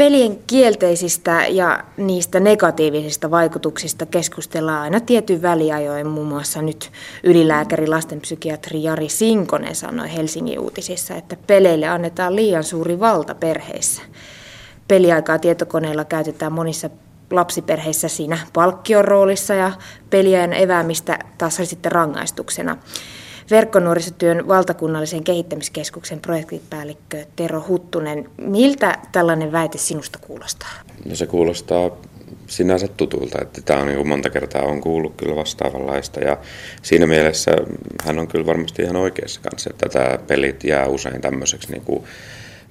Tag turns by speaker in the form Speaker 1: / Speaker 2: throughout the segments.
Speaker 1: Pelien kielteisistä ja niistä negatiivisista vaikutuksista keskustellaan aina tietyn väliajoin. Muun muassa nyt ylilääkäri lastenpsykiatri Jari Sinkonen sanoi Helsingin uutisissa, että peleille annetaan liian suuri valta perheissä. Peliaikaa tietokoneella käytetään monissa lapsiperheissä siinä palkkion roolissa ja pelien eväämistä taas sitten rangaistuksena. Verkkonuorisotyön valtakunnallisen kehittämiskeskuksen projektipäällikkö Tero Huttunen. Miltä tällainen väite sinusta kuulostaa?
Speaker 2: No se kuulostaa sinänsä tutulta, että tämä on niin monta kertaa on kuullut kyllä vastaavanlaista ja siinä mielessä hän on kyllä varmasti ihan oikeassa kanssa, että tämä pelit jää usein tämmöiseksi niin kuin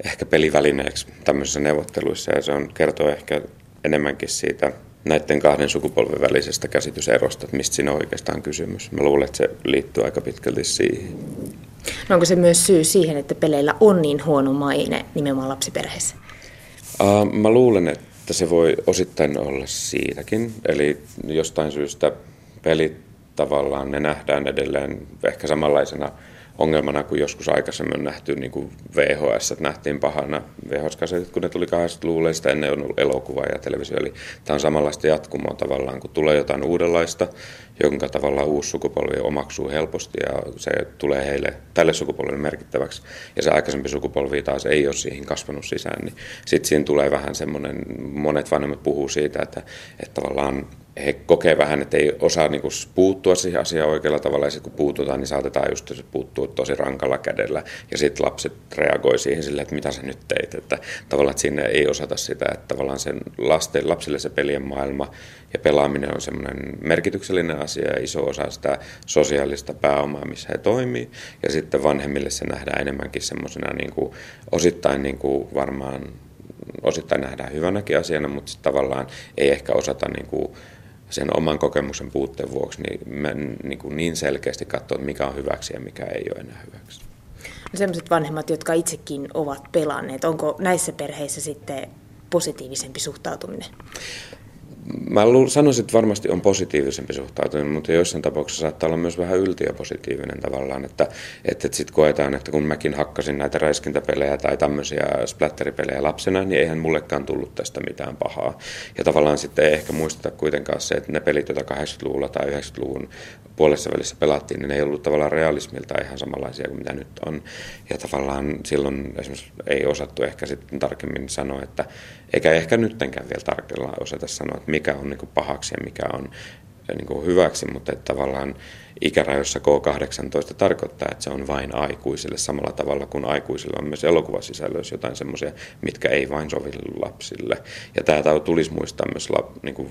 Speaker 2: ehkä pelivälineeksi tämmöisissä neuvotteluissa ja se on, kertoo ehkä enemmänkin siitä näiden kahden sukupolven välisestä käsityserosta, että mistä siinä on oikeastaan kysymys. Mä luulen, että se liittyy aika pitkälti siihen.
Speaker 1: No onko se myös syy siihen, että peleillä on niin huono maine nimenomaan lapsiperheessä?
Speaker 2: Uh, mä luulen, että se voi osittain olla siitäkin. Eli jostain syystä pelit tavallaan ne nähdään edelleen ehkä samanlaisena ongelmana kuin joskus aikaisemmin on nähty niin kuin VHS, että nähtiin pahana VHS-kasetit, kun ne tuli 80-luvulle, sitä ennen on ollut elokuva ja televisio. Eli tämä on samanlaista jatkumoa tavallaan, kun tulee jotain uudenlaista, jonka tavallaan uusi sukupolvi omaksuu helposti ja se tulee heille tälle sukupolvelle merkittäväksi. Ja se aikaisempi sukupolvi taas ei ole siihen kasvanut sisään, niin sitten siinä tulee vähän semmoinen, monet vanhemmat puhuu siitä, että, että tavallaan he kokee vähän, että ei osaa niin kuin, puuttua siihen asiaan oikealla tavalla, ja sitten kun puututaan, niin saatetaan just se puuttua tosi rankalla kädellä, ja sitten lapset reagoi siihen silleen, että mitä sä nyt teit, että tavallaan että sinne ei osata sitä, että tavallaan sen lasten, lapsille se pelien maailma ja pelaaminen on semmoinen merkityksellinen asia ja iso osa sitä sosiaalista pääomaa, missä he toimii, ja sitten vanhemmille se nähdään enemmänkin semmoisena niin kuin, osittain niin kuin varmaan osittain nähdään hyvänäkin asiana, mutta tavallaan ei ehkä osata niin kuin, sen oman kokemuksen puutteen vuoksi niin, mä, niin, kuin niin selkeästi katsoa, että mikä on hyväksi ja mikä ei ole enää hyväksi.
Speaker 1: No sellaiset vanhemmat, jotka itsekin ovat pelanneet, onko näissä perheissä sitten positiivisempi suhtautuminen?
Speaker 2: Mä sanoisin, että varmasti on positiivisempi suhtautuminen, mutta joissain tapauksissa saattaa olla myös vähän yltiöpositiivinen tavallaan, että, että, että sitten koetaan, että kun mäkin hakkasin näitä räiskintäpelejä tai tämmöisiä splatteripelejä lapsena, niin eihän mullekaan tullut tästä mitään pahaa. Ja tavallaan sitten ei ehkä muisteta kuitenkaan se, että ne pelit, joita 80-luvulla tai 90-luvun puolessa välissä pelattiin, niin ne ei ollut tavallaan realismilta ihan samanlaisia kuin mitä nyt on. Ja tavallaan silloin esimerkiksi ei osattu ehkä sitten tarkemmin sanoa, että eikä ehkä nyttenkään vielä tarkemmin osata sanoa, että mikä on niin pahaksi ja mikä on niin kuin hyväksi, mutta että tavallaan ikärajoissa K18 tarkoittaa, että se on vain aikuisille samalla tavalla kuin aikuisilla on myös elokuvasisällöissä jotain semmoisia, mitkä ei vain sovi lapsille. Ja tämä tulisi muistaa myös la, niin kuin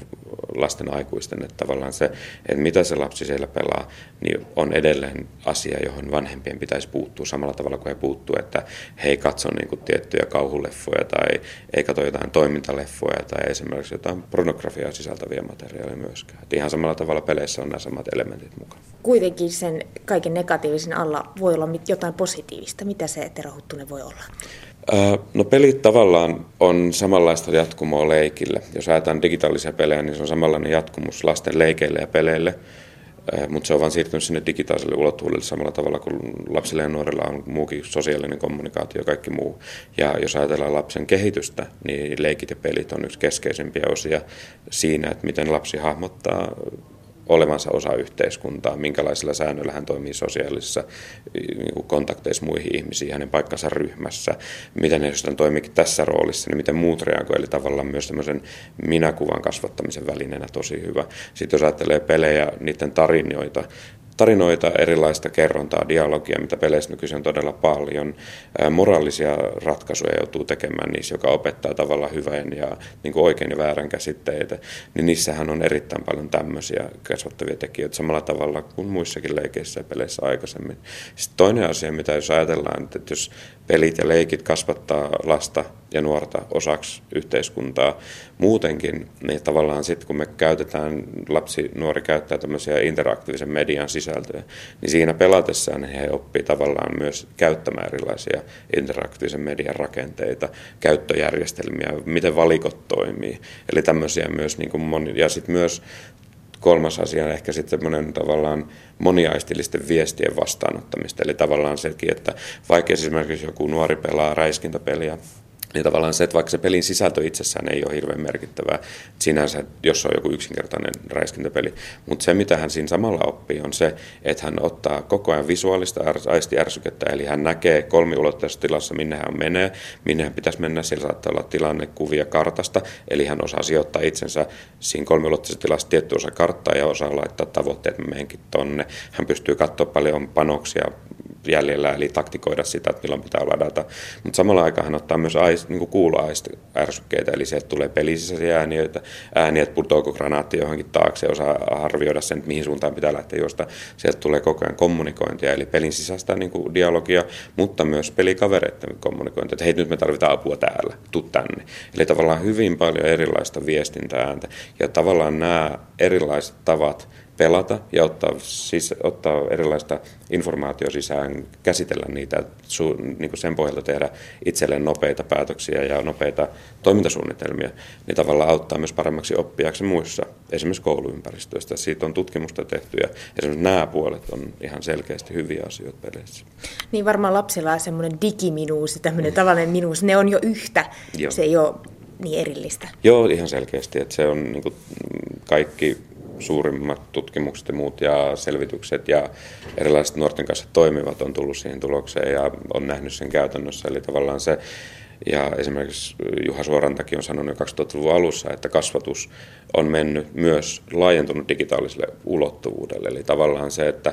Speaker 2: lasten aikuisten, että tavallaan se, että mitä se lapsi siellä pelaa, niin on edelleen asia, johon vanhempien pitäisi puuttua samalla tavalla kuin he puuttuu, että he ei katso niin kuin tiettyjä kauhuleffoja tai ei katso jotain toimintaleffoja tai esimerkiksi jotain pornografiaa sisältäviä materiaaleja myöskään. Että ihan samalla tavalla peleissä on nämä samat elementit mukana
Speaker 1: kuitenkin sen kaiken negatiivisen alla voi olla jotain positiivista. Mitä se terahuttunen voi olla?
Speaker 2: No pelit tavallaan on samanlaista jatkumoa leikille. Jos ajatellaan digitaalisia pelejä, niin se on samanlainen jatkumus lasten leikeille ja peleille, mutta se on vain siirtynyt sinne digitaaliselle ulottuvuudelle samalla tavalla kuin lapsilla ja nuorilla on muukin sosiaalinen kommunikaatio ja kaikki muu. Ja jos ajatellaan lapsen kehitystä, niin leikit ja pelit on yksi keskeisimpiä osia siinä, että miten lapsi hahmottaa olevansa osa yhteiskuntaa, minkälaisilla säännöillä hän toimii sosiaalisissa niin kontakteissa muihin ihmisiin, hänen paikkansa ryhmässä, miten jos hän toimiikin tässä roolissa, niin miten muut reagoivat, eli tavallaan myös tämmöisen minäkuvan kasvattamisen välineenä tosi hyvä. Sitten jos ajattelee pelejä, niiden tarinoita, tarinoita, erilaista kerrontaa, dialogia, mitä peleissä nykyisin on todella paljon. Moraalisia ratkaisuja joutuu tekemään niissä, joka opettaa tavallaan hyvän ja niin kuin oikein ja väärän käsitteitä. Niin niissähän on erittäin paljon tämmöisiä kasvattavia tekijöitä samalla tavalla kuin muissakin leikeissä ja peleissä aikaisemmin. Sitten toinen asia, mitä jos ajatellaan, että jos pelit ja leikit kasvattaa lasta ja nuorta osaksi yhteiskuntaa muutenkin, niin tavallaan sitten kun me käytetään, lapsi, nuori käyttää tämmöisiä interaktiivisen median sisältöjä, niin siinä pelatessaan he oppii tavallaan myös käyttämään erilaisia interaktiivisen median rakenteita, käyttöjärjestelmiä, miten valikot toimii. Eli tämmöisiä myös, niin kuin moni, ja sitten myös kolmas asia on ehkä sitten semmoinen tavallaan moniaistillisten viestien vastaanottamista. Eli tavallaan sekin, että vaikka esimerkiksi joku nuori pelaa räiskintäpeliä niin tavallaan se, että vaikka se pelin sisältö itsessään ei ole hirveän merkittävää, sinänsä, jos on joku yksinkertainen räiskintäpeli, mutta se, mitä hän siinä samalla oppii, on se, että hän ottaa koko ajan visuaalista aistiärsykettä, eli hän näkee kolmiulotteisessa tilassa, minne hän menee, minne hän pitäisi mennä, siellä saattaa olla tilannekuvia kartasta, eli hän osaa sijoittaa itsensä siinä kolmiulotteisessa tilassa tietty osa karttaa ja osaa laittaa tavoitteet, menenkin tonne. Hän pystyy katsoa paljon panoksia jäljellä, eli taktikoida sitä, että milloin pitää ladata. Mutta samalla aikaan ottaa myös ais, niin kuuloärsykkeitä, eli sieltä tulee pelisisäisiä ääniä, ääniä, että putoako granaatti johonkin taakse, osaa arvioida sen, että mihin suuntaan pitää lähteä josta. Sieltä tulee koko ajan kommunikointia, eli pelin sisäistä niin kuin dialogia, mutta myös pelikavereiden kommunikointia, että hei nyt me tarvitaan apua täällä, tuu tänne. Eli tavallaan hyvin paljon erilaista viestintääntä, ja tavallaan nämä erilaiset tavat pelata ja ottaa, siis, ottaa erilaista informaatiota sisään, käsitellä niitä, su, niin kuin sen pohjalta tehdä itselleen nopeita päätöksiä ja nopeita toimintasuunnitelmia, niin tavallaan auttaa myös paremmaksi oppijaksi muissa, esimerkiksi kouluympäristöistä. Siitä on tutkimusta tehty ja esimerkiksi nämä puolet on ihan selkeästi hyviä asioita peleissä.
Speaker 1: Niin varmaan lapsilla on semmoinen digiminuus ja tämmöinen tavallinen minuus, ne on jo yhtä, Joo. se ei ole niin erillistä.
Speaker 2: Joo, ihan selkeästi, että se on niin kuin kaikki suurimmat tutkimukset ja muut ja selvitykset ja erilaiset nuorten kanssa toimivat on tullut siihen tulokseen ja on nähnyt sen käytännössä. Eli tavallaan se, ja esimerkiksi Juha Suorantakin on sanonut jo 2000-luvun alussa, että kasvatus on mennyt myös laajentunut digitaaliselle ulottuvuudelle. Eli tavallaan se, että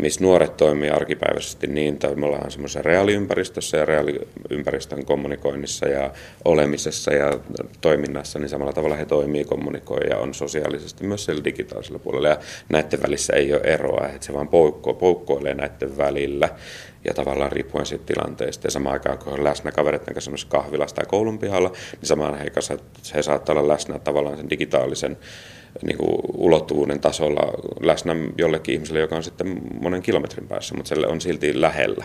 Speaker 2: missä nuoret toimii arkipäiväisesti niin, että me ollaan semmoisessa reaaliympäristössä ja reaaliympäristön kommunikoinnissa ja olemisessa ja toiminnassa, niin samalla tavalla he toimii, kommunikoi ja on sosiaalisesti myös siellä digitaalisella puolella. Ja näiden välissä ei ole eroa, että se vaan poukko, poukkoilee näiden välillä ja tavallaan riippuen siitä tilanteesta. Ja samaan aikaan, kun on läsnä kavereiden kanssa kahvilassa tai koulun pihalla, niin samaan aikaan he saattaa olla läsnä tavallaan sen digitaalisen niin kuin ulottuvuuden tasolla läsnä jollekin ihmiselle, joka on sitten monen kilometrin päässä, mutta se on silti lähellä.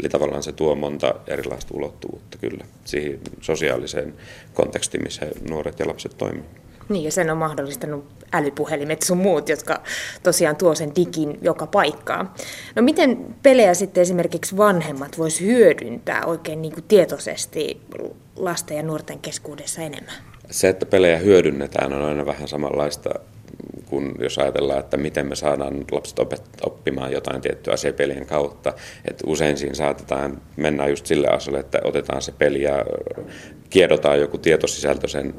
Speaker 2: Eli tavallaan se tuo monta erilaista ulottuvuutta kyllä siihen sosiaaliseen kontekstiin, missä nuoret ja lapset toimivat.
Speaker 1: Niin, ja sen on mahdollistanut älypuhelimet sun muut, jotka tosiaan tuo sen digin joka paikkaan. No miten pelejä sitten esimerkiksi vanhemmat vois hyödyntää oikein niin kuin tietoisesti lasten ja nuorten keskuudessa enemmän?
Speaker 2: Se, että pelejä hyödynnetään, on aina vähän samanlaista kun jos ajatellaan, että miten me saadaan lapset oppimaan jotain tiettyä asiaa pelien kautta. Että usein siinä saatetaan mennä just sille asialle, että otetaan se peli ja kiedotaan joku tietosisältö sen,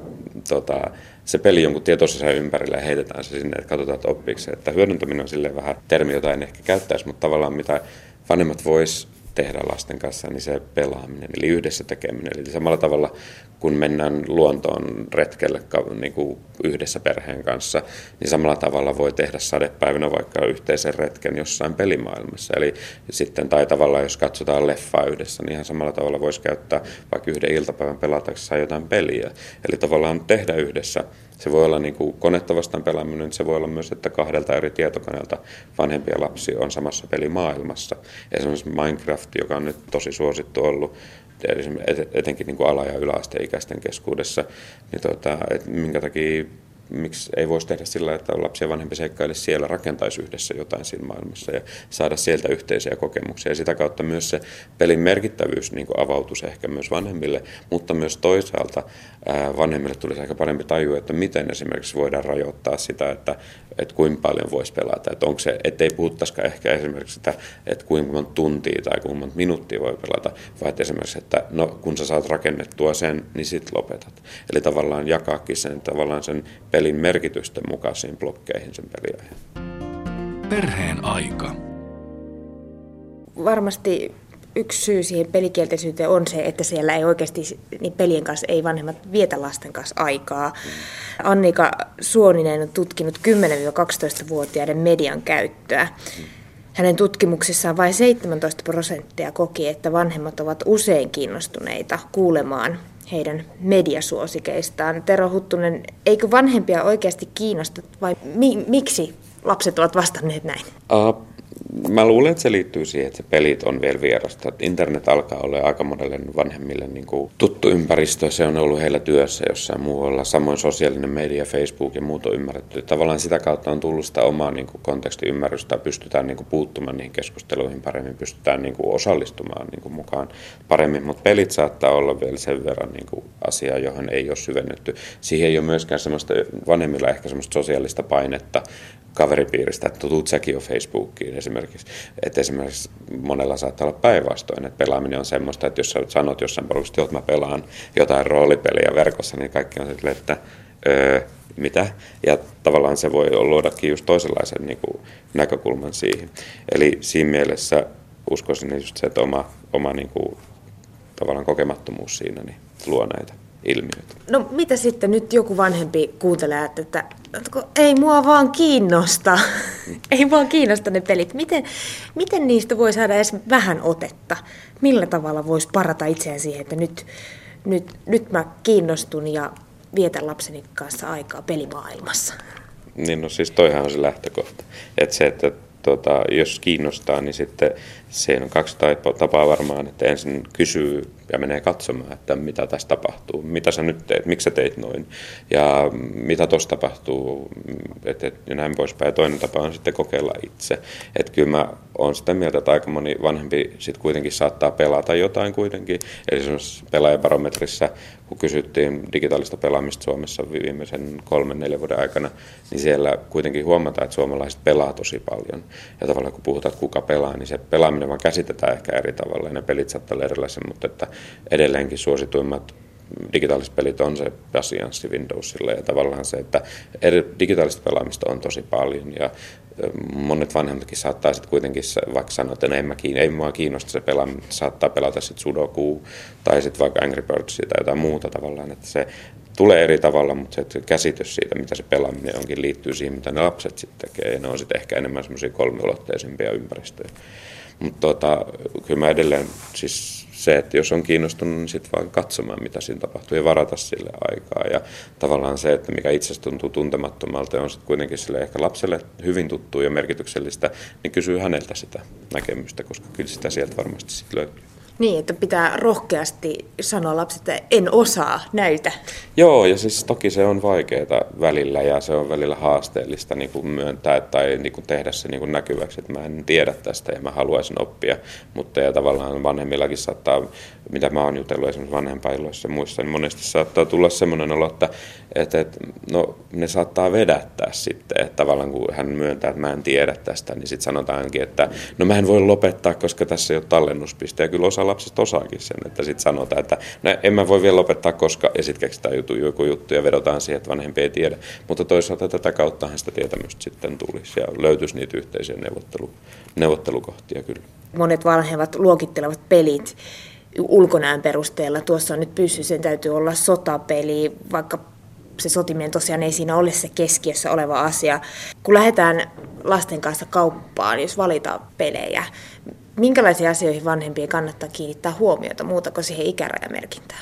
Speaker 2: tota, se peli jonkun tietosisältön ympärille ja heitetään se sinne, että katsotaan, että oppiiko se. Että hyödyntäminen on silleen vähän termi, jota en ehkä käyttäisi, mutta tavallaan mitä vanhemmat vois tehdä lasten kanssa, niin se pelaaminen, eli yhdessä tekeminen. Eli samalla tavalla, kun mennään luontoon retkelle niin kuin yhdessä perheen kanssa, niin samalla tavalla voi tehdä sadepäivänä vaikka yhteisen retken jossain pelimaailmassa. Eli sitten, tai tavallaan jos katsotaan leffaa yhdessä, niin ihan samalla tavalla voisi käyttää vaikka yhden iltapäivän pelataksessa jotain peliä. Eli tavallaan tehdä yhdessä se voi olla niin kuin konetta vastaan pelaaminen, se voi olla myös, että kahdelta eri tietokoneelta vanhempia lapsi on samassa pelimaailmassa. Esimerkiksi Minecraft, joka on nyt tosi suosittu ollut, etenkin niin kuin ala- ja yläasteikäisten keskuudessa, niin tota, että minkä takia miksi ei voisi tehdä sillä, että lapsi ja vanhempi seikkailisi siellä, rakentaisi yhdessä jotain siinä maailmassa ja saada sieltä yhteisiä kokemuksia. Ja sitä kautta myös se pelin merkittävyys niin avautuisi ehkä myös vanhemmille, mutta myös toisaalta vanhemmille tulisi aika parempi tajua, että miten esimerkiksi voidaan rajoittaa sitä, että, että kuinka paljon voisi pelata. Että onko se, ettei puhuttaisikaan ehkä esimerkiksi sitä, että kuinka monta tuntia tai kuinka monta minuuttia voi pelata, vaan että esimerkiksi, että no, kun sä saat rakennettua sen, niin sitten lopetat. Eli tavallaan jakaakin sen, tavallaan sen merkitysten mukaisiin blokkeihin sen peliajan. Perheen aika.
Speaker 1: Varmasti yksi syy siihen pelikielteisyyteen on se, että siellä ei oikeasti niin pelien kanssa ei vanhemmat vietä lasten kanssa aikaa. Annika Suoninen on tutkinut 10-12-vuotiaiden median käyttöä. Hänen tutkimuksissaan vain 17 prosenttia koki, että vanhemmat ovat usein kiinnostuneita kuulemaan heidän mediasuosikeistaan. Tero Huttunen, eikö vanhempia oikeasti kiinnosta vai mi- miksi lapset ovat vastanneet näin? Uh,
Speaker 2: mä luulen, että se liittyy siihen, että se pelit on vielä vierasta. Internet alkaa olla aika monelle vanhemmille niin kuin tuttu ympäristö. Se on ollut heillä työssä jossain muualla. Samoin sosiaalinen media, Facebook ja muut on ymmärretty. Tavallaan sitä kautta on tullut sitä omaa niin kuin kontekstiymmärrystä. Pystytään niin kuin puuttumaan niihin keskusteluihin paremmin. Pystytään niin kuin osallistumaan niin kuin mukaan paremmin. Mutta pelit saattaa olla vielä sen verran niin kuin asia, johon ei ole syvennytty. Siihen ei ole myöskään semmoista vanhemmilla ehkä semmoista sosiaalista painetta kaveripiiristä, että tuut säkin jo Facebookiin esimerkiksi. Että esimerkiksi monella saattaa olla päinvastoin, että pelaaminen on semmoista, että jos sä sanot jossain porukasta, että mä pelaan jotain roolipeliä verkossa, niin kaikki on silleen, että öö, mitä. Ja tavallaan se voi luodakin just toisenlaisen niin kuin, näkökulman siihen. Eli siinä mielessä uskoisin just se, että oma, oma niin kuin, tavallaan kokemattomuus siinä niin luo näitä ilmiöitä.
Speaker 1: No mitä sitten nyt joku vanhempi kuuntelee, että, että ei mua vaan kiinnosta, ei vaan kiinnosta ne pelit. Miten, miten niistä voi saada edes vähän otetta? Millä tavalla voisi parata itseään siihen, että nyt, nyt, nyt mä kiinnostun ja vietän lapseni kanssa aikaa pelimaailmassa?
Speaker 2: Niin no siis toihan on se lähtökohta. Että se, että tota, jos kiinnostaa, niin sitten siinä on kaksi tapaa varmaan, että ensin kysyy ja menee katsomaan, että mitä tässä tapahtuu, mitä sä nyt teet, miksi sä teit noin ja mitä tuossa tapahtuu et, et, ja näin poispäin. Toinen tapa on sitten kokeilla itse. Että kyllä mä oon sitä mieltä, että aika moni vanhempi sitten kuitenkin saattaa pelata jotain kuitenkin. Eli esimerkiksi pelaajabarometrissa, kun kysyttiin digitaalista pelaamista Suomessa viimeisen kolmen, neljän vuoden aikana, niin siellä kuitenkin huomataan, että suomalaiset pelaa tosi paljon. Ja tavallaan kun puhutaan, että kuka pelaa, niin se pelaaminen vaan käsitetään ehkä eri tavalla ja ne pelit saattaa olla erilaisia, mutta että edelleenkin suosituimmat digitaaliset pelit on se pasianssi Windowsilla ja tavallaan se, että digitaalista pelaamista on tosi paljon ja monet vanhemmatkin saattaa sitten kuitenkin vaikka sanoa, että en, mä kiin, ei mua kiinnosta se pelaaminen, saattaa pelata sitten Sudoku tai sitten vaikka Angry Birds tai jotain muuta tavallaan, että se tulee eri tavalla, mutta se käsitys siitä, mitä se pelaaminen onkin, liittyy siihen, mitä ne lapset sitten tekee ja ne on sitten ehkä enemmän semmoisia kolmiulotteisempia ympäristöjä. Mutta tota, kyllä mä edelleen siis se, että jos on kiinnostunut, niin sitten vaan katsomaan, mitä siinä tapahtuu ja varata sille aikaa. Ja tavallaan se, että mikä itse tuntuu tuntemattomalta on sitten kuitenkin sille ehkä lapselle hyvin tuttu ja merkityksellistä, niin kysyy häneltä sitä näkemystä, koska kyllä sitä sieltä varmasti sitten löytyy.
Speaker 1: Niin, että pitää rohkeasti sanoa lapset, että en osaa, näytä.
Speaker 2: Joo, ja siis toki se on vaikeaa välillä ja se on välillä haasteellista niin kuin myöntää tai niin kuin tehdä se niin kuin näkyväksi, että mä en tiedä tästä ja mä haluaisin oppia. Mutta ja tavallaan vanhemmillakin saattaa, mitä mä oon jutellut esimerkiksi vanhempailoissa ja muissa, niin monesti saattaa tulla semmoinen olo, että, että, että no, ne saattaa vedättää sitten, että tavallaan kun hän myöntää, että mä en tiedä tästä, niin sitten sanotaankin, että no mä en voi lopettaa, koska tässä ei ole tallennuspiste. Ja kyllä osa lapsista osaakin sen, että sitten sanotaan, että no, en mä voi vielä lopettaa, koska ja sitten keksitään jutu, joku juttu ja vedotaan siihen, että vanhempi ei tiedä. Mutta toisaalta tätä kauttahan sitä tietämystä sitten tulisi ja löytyisi niitä yhteisiä neuvottelu, neuvottelukohtia kyllä.
Speaker 1: Monet vanhemmat luokittelevat pelit ulkonäön perusteella. Tuossa on nyt pyssy, sen täytyy olla sotapeli, vaikka se sotiminen tosiaan ei siinä ole se keskiössä oleva asia. Kun lähdetään lasten kanssa kauppaan, jos valitaan pelejä, minkälaisiin asioihin vanhempien kannattaa kiinnittää huomiota muuta kuin siihen ikärajamerkintään?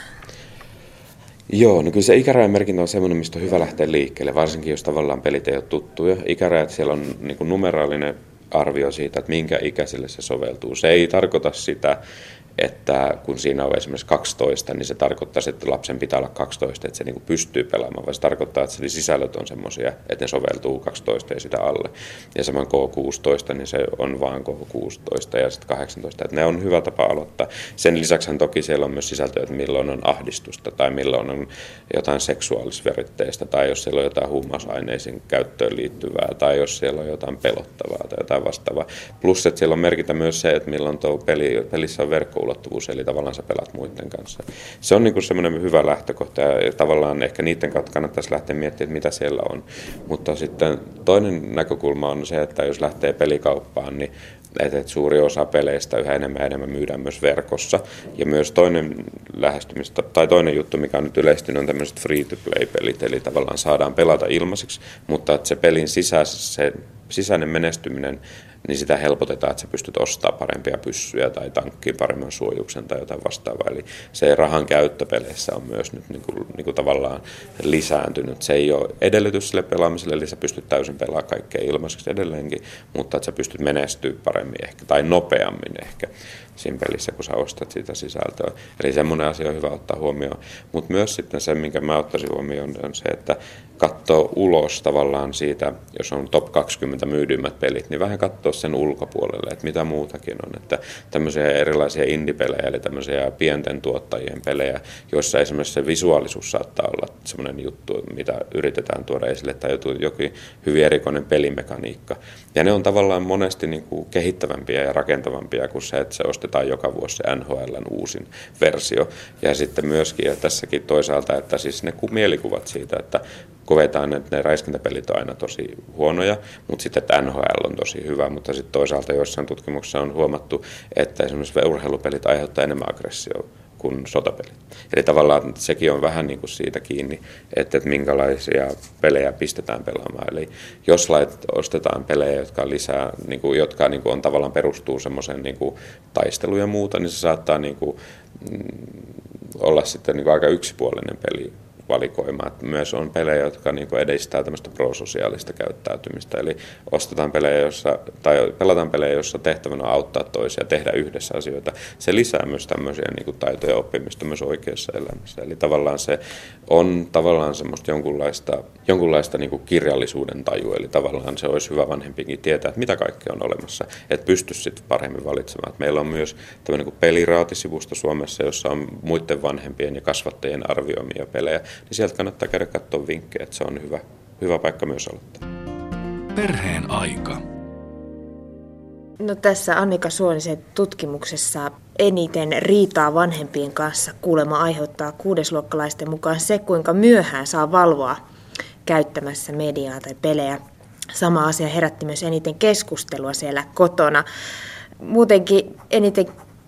Speaker 2: Joo, no kyllä se ikärajamerkintä on semmoinen, mistä on hyvä lähteä liikkeelle, varsinkin jos tavallaan pelit ei ole tuttuja. Ikärajat siellä on niin numeraalinen arvio siitä, että minkä ikäiselle se soveltuu. Se ei tarkoita sitä, että kun siinä on esimerkiksi 12, niin se tarkoittaa, että lapsen pitää olla 12, että se niin pystyy pelaamaan, vaan se tarkoittaa, että se sisällöt on semmoisia, että ne soveltuu 12 ja sitä alle. Ja samoin K16, niin se on vain K16 ja sitten 18, että ne on hyvä tapa aloittaa. Sen lisäksi toki siellä on myös sisältöä, että milloin on ahdistusta tai milloin on jotain seksuaalisveritteistä tai jos siellä on jotain huumausaineisiin käyttöön liittyvää tai jos siellä on jotain pelottavaa tai jotain vastaavaa. Plus, että siellä on merkitä myös se, että milloin tuo peli, pelissä on verkko ulottuvuus, eli tavallaan sä pelaat muiden kanssa. Se on niin semmoinen hyvä lähtökohta ja tavallaan ehkä niiden kautta kannattaisi lähteä miettimään, että mitä siellä on. Mutta sitten toinen näkökulma on se, että jos lähtee pelikauppaan, niin että suuri osa peleistä yhä enemmän ja enemmän myydään myös verkossa. Ja myös toinen lähestymistä, tai toinen juttu, mikä on nyt yleistynyt, on tämmöiset free-to-play-pelit, eli tavallaan saadaan pelata ilmaiseksi, mutta että se pelin sisässä se sisäinen menestyminen niin sitä helpotetaan, että sä pystyt ostamaan parempia pyssyjä tai tankkiin paremman suojuksen tai jotain vastaavaa. Eli se rahan käyttö peleissä on myös nyt niin kuin, niin kuin tavallaan lisääntynyt. Se ei ole edellytys sille pelaamiselle, eli sä pystyt täysin pelaamaan kaikkea ilmaiseksi edelleenkin, mutta että sä pystyt menestyä paremmin ehkä tai nopeammin ehkä siinä pelissä, kun sä ostat sitä sisältöä. Eli semmoinen asia on hyvä ottaa huomioon. Mutta myös sitten se, minkä mä ottaisin huomioon, on se, että katsoo ulos tavallaan siitä, jos on top 20 myydymät pelit, niin vähän katsoa sen ulkopuolelle, että mitä muutakin on. Että tämmöisiä erilaisia indie-pelejä, eli tämmöisiä pienten tuottajien pelejä, joissa esimerkiksi se visuaalisuus saattaa olla semmoinen juttu, mitä yritetään tuoda esille, tai joku hyvin erikoinen pelimekaniikka. Ja ne on tavallaan monesti niin kuin kehittävämpiä ja rakentavampia kuin se, että se ostetaan joka vuosi se NHLn uusin versio. Ja sitten myöskin, ja tässäkin toisaalta, että siis ne mielikuvat siitä, että koetaan, että ne räiskintäpelit on aina tosi huonoja, mutta sitten että NHL on tosi hyvä, mutta sitten toisaalta joissain tutkimuksissa on huomattu, että esimerkiksi urheilupelit aiheuttaa enemmän aggressioa kuin sotapelit. Eli tavallaan sekin on vähän niin kuin siitä kiinni, että, että minkälaisia pelejä pistetään pelaamaan. Eli jos lait, ostetaan pelejä, jotka, lisää, niin kuin, jotka niin kuin on tavallaan perustuu semmoiseen niin taisteluun ja muuta, niin se saattaa niin kuin, mm, olla sitten niin kuin aika yksipuolinen peli valikoima. Että myös on pelejä, jotka niin edistää tämmöistä prososiaalista käyttäytymistä. Eli ostetaan pelejä, jossa, tai pelataan pelejä, joissa tehtävänä on auttaa toisia, tehdä yhdessä asioita. Se lisää myös tämmöisiä niin taitoja oppimista myös oikeassa elämässä. Eli tavallaan se on tavallaan semmoista jonkunlaista, jonkunlaista niin kirjallisuuden taju. Eli tavallaan se olisi hyvä vanhempikin tietää, että mitä kaikkea on olemassa, että pystyisi sitten paremmin valitsemaan. Meillä on myös tämmöinen niin peliraatisivusto Suomessa, jossa on muiden vanhempien ja kasvattajien arvioimia pelejä niin sieltä kannattaa käydä katsoa vinkkejä, että se on hyvä, hyvä paikka myös aloittaa.
Speaker 1: Perheen aika. No tässä Annika Suonisen tutkimuksessa eniten riitaa vanhempien kanssa kuulema aiheuttaa kuudesluokkalaisten mukaan se, kuinka myöhään saa valvoa käyttämässä mediaa tai pelejä. Sama asia herätti myös eniten keskustelua siellä kotona. Muutenkin eniten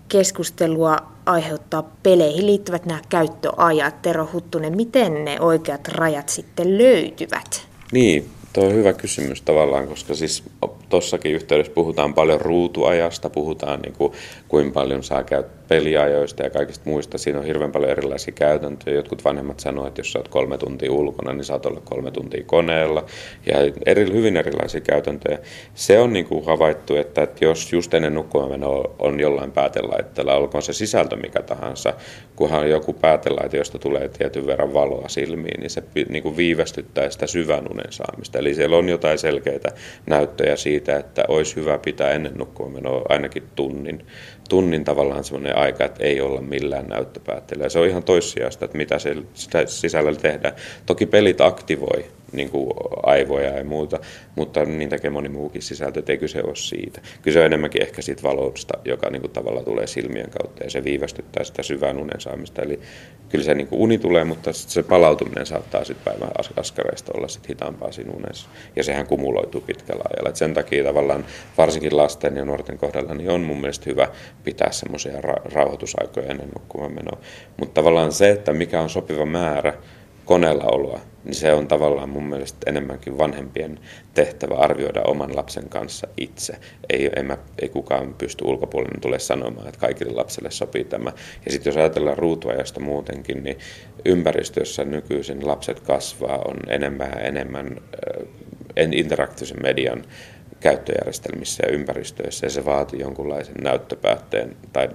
Speaker 1: keskustelua aiheuttaa peleihin liittyvät nämä käyttöajat. Tero Huttunen, miten ne oikeat rajat sitten löytyvät?
Speaker 2: Niin, tuo on hyvä kysymys tavallaan, koska siis tuossakin yhteydessä puhutaan paljon ruutuajasta, puhutaan niin kuin, kuinka paljon saa käyttää peliajoista ja kaikista muista. Siinä on hirveän paljon erilaisia käytäntöjä. Jotkut vanhemmat sanoo, että jos sä oot kolme tuntia ulkona, niin saat olla kolme tuntia koneella. Ja eri, hyvin erilaisia käytäntöjä. Se on niin kuin havaittu, että, että jos just ennen nukkumaan on jollain päätelaitteella, olkoon se sisältö mikä tahansa, kunhan joku päätelaite, josta tulee tietyn verran valoa silmiin, niin se niin kuin viivästyttää sitä syvän unen saamista. Eli siellä on jotain selkeitä näyttöjä siitä, että olisi hyvä pitää ennen nukkumaan ainakin tunnin tunnin tavallaan semmoinen aika, että ei olla millään näyttöpäätteellä. Se on ihan toissijasta, että mitä se sisällä tehdään. Toki pelit aktivoi niin kuin aivoja ja muuta, mutta niin tekee moni muukin sisältö, että ei kyse ole siitä. Kyse on enemmänkin ehkä siitä valosta, joka niin kuin tavallaan tulee silmien kautta ja se viivästyttää sitä syvän unen saamista. Eli kyllä se niin kuin uni tulee, mutta se palautuminen saattaa sitten päivän askareista olla sit hitaampaa siinä unessa. Ja sehän kumuloituu pitkällä ajalla. Et sen takia tavallaan varsinkin lasten ja nuorten kohdalla niin on mun mielestä hyvä pitää semmoisia ra- rauhoitusaikoja ennen nukkumaan menoa. Mutta tavallaan se, että mikä on sopiva määrä koneella oloa, niin se on tavallaan mun mielestä enemmänkin vanhempien tehtävä arvioida oman lapsen kanssa itse. Ei, ei, mä, ei kukaan pysty ulkopuolinen tule sanomaan, että kaikille lapsille sopii tämä. Ja sitten jos ajatellaan ruutuajasta muutenkin, niin ympäristössä nykyisin lapset kasvaa, on enemmän ja enemmän interaktiivisen median käyttöjärjestelmissä ja ympäristöissä ja se vaatii jonkunlaisen näyttöpäätteen tai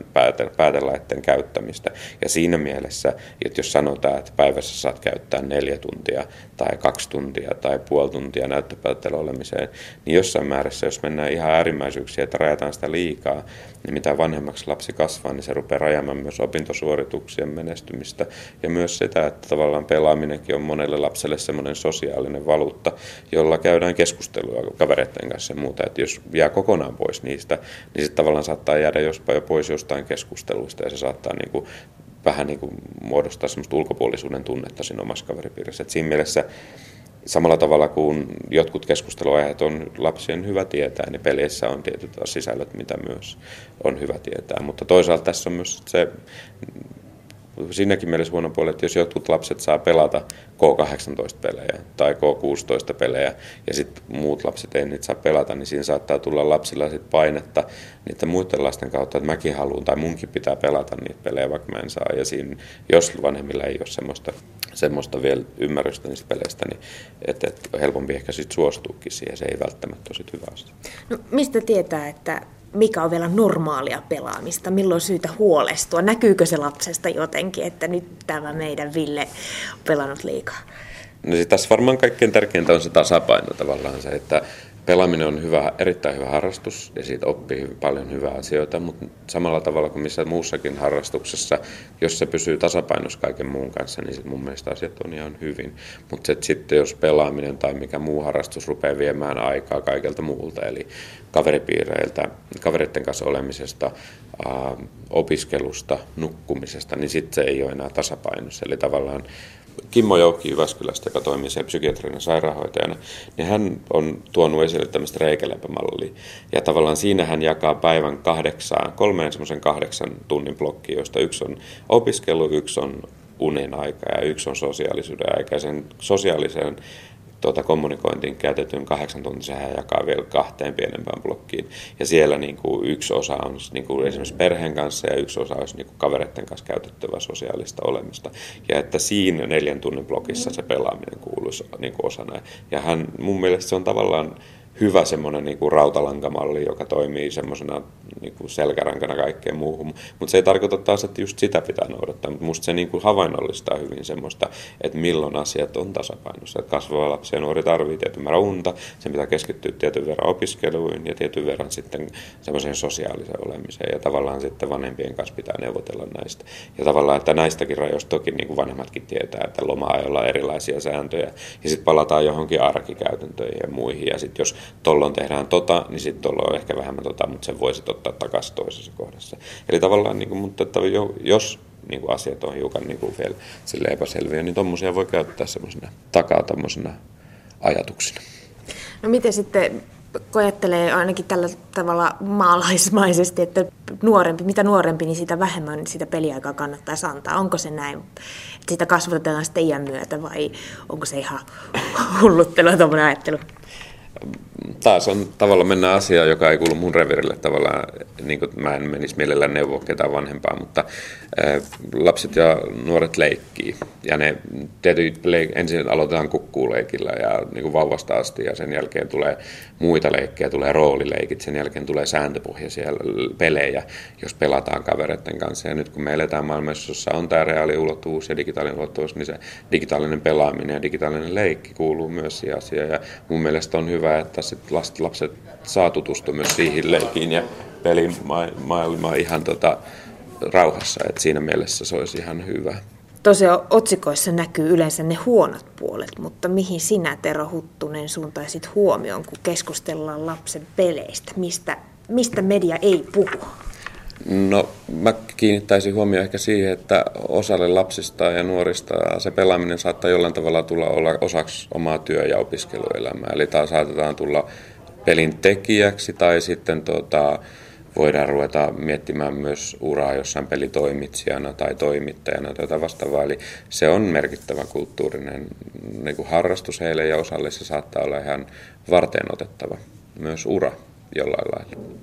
Speaker 2: päätelaitteen käyttämistä. Ja siinä mielessä, että jos sanotaan, että päivässä saat käyttää neljä tuntia tai kaksi tuntia tai puoli tuntia näyttöpäätteellä olemiseen, niin jossain määrässä, jos mennään ihan äärimmäisyyksiin, että rajataan sitä liikaa, niin mitä vanhemmaksi lapsi kasvaa, niin se rupeaa rajaamaan myös opintosuorituksien menestymistä ja myös sitä, että tavallaan pelaaminenkin on monelle lapselle semmoinen sosiaalinen valuutta, jolla käydään keskustelua kavereiden kanssa ja muuta. Että jos jää kokonaan pois niistä, niin sitten tavallaan saattaa jäädä jospa jo pois jostain keskusteluista ja se saattaa niin kuin vähän niin kuin muodostaa semmoista ulkopuolisuuden tunnetta siinä omassa kaveripiirissä. Et siinä mielessä samalla tavalla kuin jotkut keskusteluaiheet on lapsien hyvä tietää, niin peleissä on tietyt sisällöt, mitä myös on hyvä tietää. Mutta toisaalta tässä on myös se Siinäkin mielessä huono puoli, että jos jotkut lapset saa pelata K18-pelejä tai K16-pelejä ja sitten muut lapset ei niitä saa pelata, niin siinä saattaa tulla lapsilla sit painetta niiden muiden lasten kautta, että mäkin haluan tai munkin pitää pelata niitä pelejä, vaikka mä en saa. Ja siinä, jos vanhemmilla ei ole semmoista, semmoista vielä ymmärrystä niistä peleistä, niin että et helpompi ehkä sitten suostuukin siihen, se ei välttämättä ole hyvä asia.
Speaker 1: No, mistä tietää, että mikä on vielä normaalia pelaamista, milloin on syytä huolestua, näkyykö se lapsesta jotenkin, että nyt tämä meidän Ville on pelannut liikaa?
Speaker 2: No siis tässä varmaan kaikkein tärkeintä on se tasapaino tavallaan se, että pelaaminen on hyvä, erittäin hyvä harrastus ja siitä oppii paljon hyvää asioita, mutta samalla tavalla kuin missä muussakin harrastuksessa, jos se pysyy tasapainossa kaiken muun kanssa, niin sit mun mielestä asiat on ihan hyvin. Mutta sitten jos pelaaminen tai mikä muu harrastus rupeaa viemään aikaa kaikelta muulta, eli kaveripiireiltä, kavereiden kanssa olemisesta, opiskelusta, nukkumisesta, niin sitten se ei ole enää tasapainossa. Eli tavallaan Kimmo Joukki Jyväskylästä, joka toimii siellä psykiatrinen sairaanhoitajana, niin hän on tuonut esille tämmöistä reikäläpämallia. Ja tavallaan siinä hän jakaa päivän kahdeksaan, kolmeen semmoisen kahdeksan tunnin blokkiin, joista yksi on opiskelu, yksi on unen aika ja yksi on sosiaalisuuden aika. Ja sen sosiaalisen tuota, kommunikointiin käytetyn kahdeksan tuntia hän jakaa vielä kahteen pienempään blokkiin. Ja siellä niin kuin, yksi osa on niin kuin, esimerkiksi perheen kanssa ja yksi osa olisi niin kuin, kavereiden kanssa käytettävää sosiaalista olemista. Ja että siinä neljän tunnin blokissa se pelaaminen kuuluisi niin kuin, osana. Ja hän, mun mielestä se on tavallaan hyvä semmoinen niin rautalankamalli, joka toimii semmoisena niin selkärankana kaikkeen muuhun. Mutta se ei tarkoita taas, että just sitä pitää noudattaa, mutta musta se niin kuin havainnollistaa hyvin semmoista, että milloin asiat on tasapainossa. Että kasvava lapsi ja nuori tarvitsee tietyn määrän unta, sen pitää keskittyä tietyn verran opiskeluun ja tietyn verran sitten semmoiseen sosiaaliseen olemiseen. Ja tavallaan sitten vanhempien kanssa pitää neuvotella näistä. Ja tavallaan, että näistäkin rajoista toki niin kuin vanhemmatkin tietää, että loma on erilaisia sääntöjä. Ja sitten palataan johonkin arkikäytäntöihin ja muihin. Ja sitten jos tollon tehdään tota, niin sitten tuolloin on ehkä vähemmän tota, mutta sen voisi ottaa takaisin toisessa kohdassa. Eli tavallaan, niin kuin, mutta että jos niin kuin asiat on hiukan niin kuin vielä sille epäselviä, niin tuommoisia voi käyttää semmoisena takaa tämmöisenä ajatuksina.
Speaker 1: No miten sitten koettelee ainakin tällä tavalla maalaismaisesti, että nuorempi, mitä nuorempi, niin sitä vähemmän sitä peliaikaa kannattaa antaa. Onko se näin, että sitä kasvatetaan sitten iän myötä vai onko se ihan hulluttelua tuommoinen ajattelu?
Speaker 2: Taas on tavallaan mennä asiaan, joka ei kuulu mun revirille tavallaan, niin kuin mä en menisi mielellään neuvoa ketään vanhempaa, mutta ää, lapset ja nuoret leikkii. Ja ne leik- ensin aloitetaan kukkuuleikillä ja niin kuin vauvasta asti ja sen jälkeen tulee muita leikkejä, tulee roolileikit, sen jälkeen tulee sääntöpohjaisia pelejä, jos pelataan kavereiden kanssa. Ja nyt kun me eletään maailmassa, jossa on tämä reaaliulottuvuus ja digitaalinen ulottuvuus, niin se digitaalinen pelaaminen ja digitaalinen leikki kuuluu myös siihen asiaan. Ja mun mielestä on hyvä, että sit lapset saa tutustua myös siihen leikiin ja pelimaailmaan ihan tota, rauhassa. että siinä mielessä se olisi ihan hyvä.
Speaker 1: Tosiaan otsikoissa näkyy yleensä ne huonot puolet, mutta mihin sinä Tero Huttunen suuntaisit huomioon, kun keskustellaan lapsen peleistä? Mistä, mistä media ei puhu?
Speaker 2: No mä kiinnittäisin huomioon ehkä siihen, että osalle lapsista ja nuorista se pelaaminen saattaa jollain tavalla tulla olla osaksi omaa työ- ja opiskeluelämää. Eli taas saatetaan tulla pelin tekijäksi tai sitten tota, voidaan ruveta miettimään myös uraa jossain pelitoimitsijana tai toimittajana tai vastaavaa. Eli se on merkittävä kulttuurinen niin kuin harrastus heille ja osalle se saattaa olla ihan varteen otettava myös ura jollain